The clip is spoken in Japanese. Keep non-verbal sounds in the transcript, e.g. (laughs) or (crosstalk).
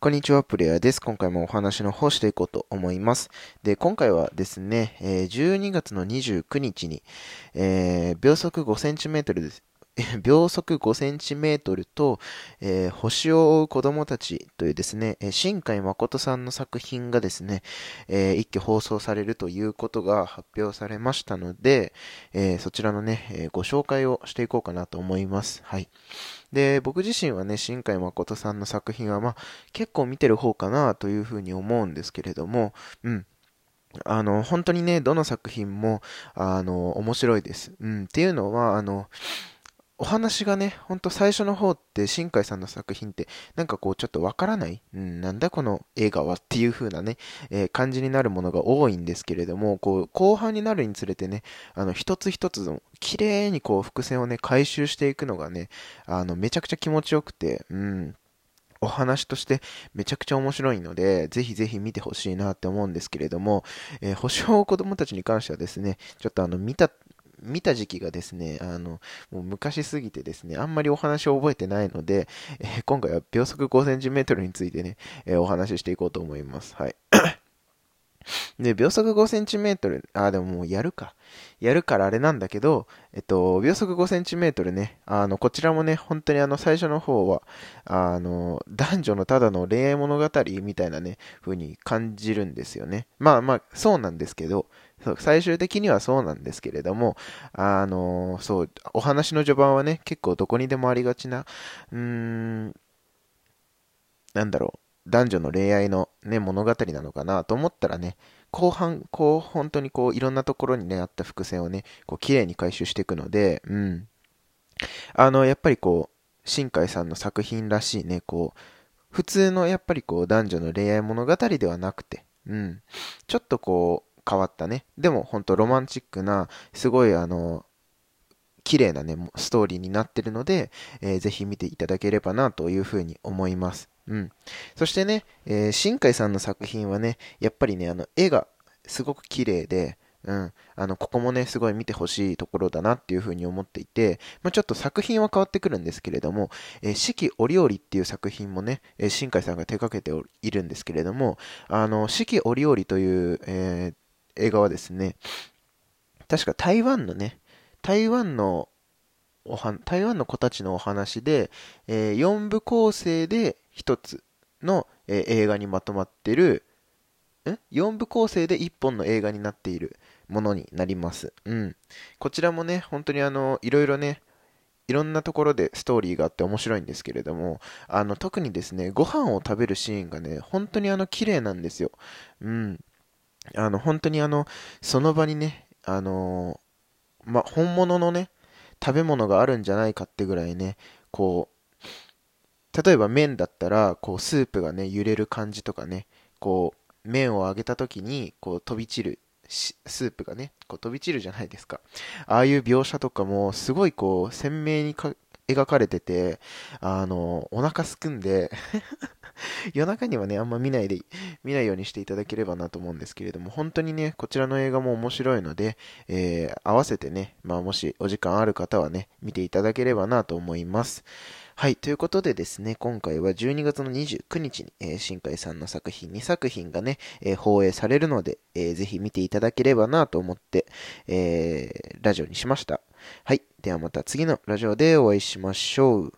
こんにちは、プレイヤーです。今回もお話の方していこうと思います。で、今回はですね、12月の29日に、えー、秒速 5cm です。(laughs) 秒速5センチメートルと、えー、星を追う子供たちというですね、新海誠さんの作品がですね、えー、一挙放送されるということが発表されましたので、えー、そちらのね、え、ご紹介をしていこうかなと思います。はい。で、僕自身はね、新海誠さんの作品は、まあ、結構見てる方かなというふうに思うんですけれども、うん。あの、本当にね、どの作品も、あの、面白いです。うん。っていうのは、あの、お話がね、ほんと最初の方って新海さんの作品ってなんかこうちょっとわからない、うん、なんだこの映画はっていう風なね、えー、感じになるものが多いんですけれども、こう後半になるにつれてね、あの一つ一つの綺麗にこう伏線をね回収していくのがね、あのめちゃくちゃ気持ちよくて、うん、お話としてめちゃくちゃ面白いので、ぜひぜひ見てほしいなって思うんですけれども、えー、星を子供たちに関してはですね、ちょっとあの見た見た時期がですね、あの、もう昔すぎてですね、あんまりお話を覚えてないので、えー、今回は秒速 5cm についてね、えー、お話ししていこうと思います。はい。(coughs) で、秒速 5cm、あ、でももうやるか。やるからあれなんだけど、えっと、秒速 5cm ね、あの、こちらもね、本当にあの、最初の方は、あの、男女のただの恋愛物語みたいなね、風に感じるんですよね。まあまあ、そうなんですけど、そう最終的にはそうなんですけれども、あの、そう、お話の序盤はね、結構どこにでもありがちな、うーん、なんだろう、男女の恋愛のね、物語なのかなと思ったらね、後半、こう、本当にこう、いろんなところにね、あった伏線をね、こう、綺麗に回収していくので、うん。あの、やっぱりこう、新海さんの作品らしいね、こう、普通のやっぱりこう、男女の恋愛物語ではなくて、うん。ちょっとこう、変わったね。でも、本当ロマンチックな、すごいあの、綺麗なね、ストーリーになってるので、えー、ぜひ見ていただければなというふうに思います。うん。そしてね、えー、新海さんの作品はね、やっぱりね、あの、絵がすごく綺麗で、うん。あの、ここもね、すごい見てほしいところだなっていうふうに思っていて、まあ、ちょっと作品は変わってくるんですけれども、えー、四季折々っていう作品もね、えー、新海さんが手掛けているんですけれども、あの、四季折々という、えー、映画はですね、確か台湾のね、台湾のおは台湾の子たちのお話で、えー、4部構成で1つの、えー、映画にまとまってる、ん ?4 部構成で1本の映画になっているものになります。うん。こちらもね、本当にあの、いろいろね、いろんなところでストーリーがあって面白いんですけれども、あの、特にですね、ご飯を食べるシーンがね、本当にあの、綺麗なんですよ。うん。あの、本当にあの、その場にね、あのま、本物のね、食べ物があるんじゃないかってぐらいね、こう、例えば麺だったら、こう、スープがね、揺れる感じとかね、こう、麺を揚げた時に、こう、飛び散る、スープがね、こう飛び散るじゃないですか。ああいう描写とかも、すごいこう、鮮明にか描かれてて、あの、お腹すくんで (laughs) 夜中にはね、あんま見ないで、見ないようにしていただければなと思うんですけれども、本当にね、こちらの映画も面白いので、えー、合わせてね、まあもしお時間ある方はね、見ていただければなと思います。はい。ということでですね、今回は12月の29日に、えー、新海さんの作品2作品がね、えー、放映されるので、えー、ぜひ見ていただければなと思って、えー、ラジオにしました。はい。ではまた次のラジオでお会いしましょう。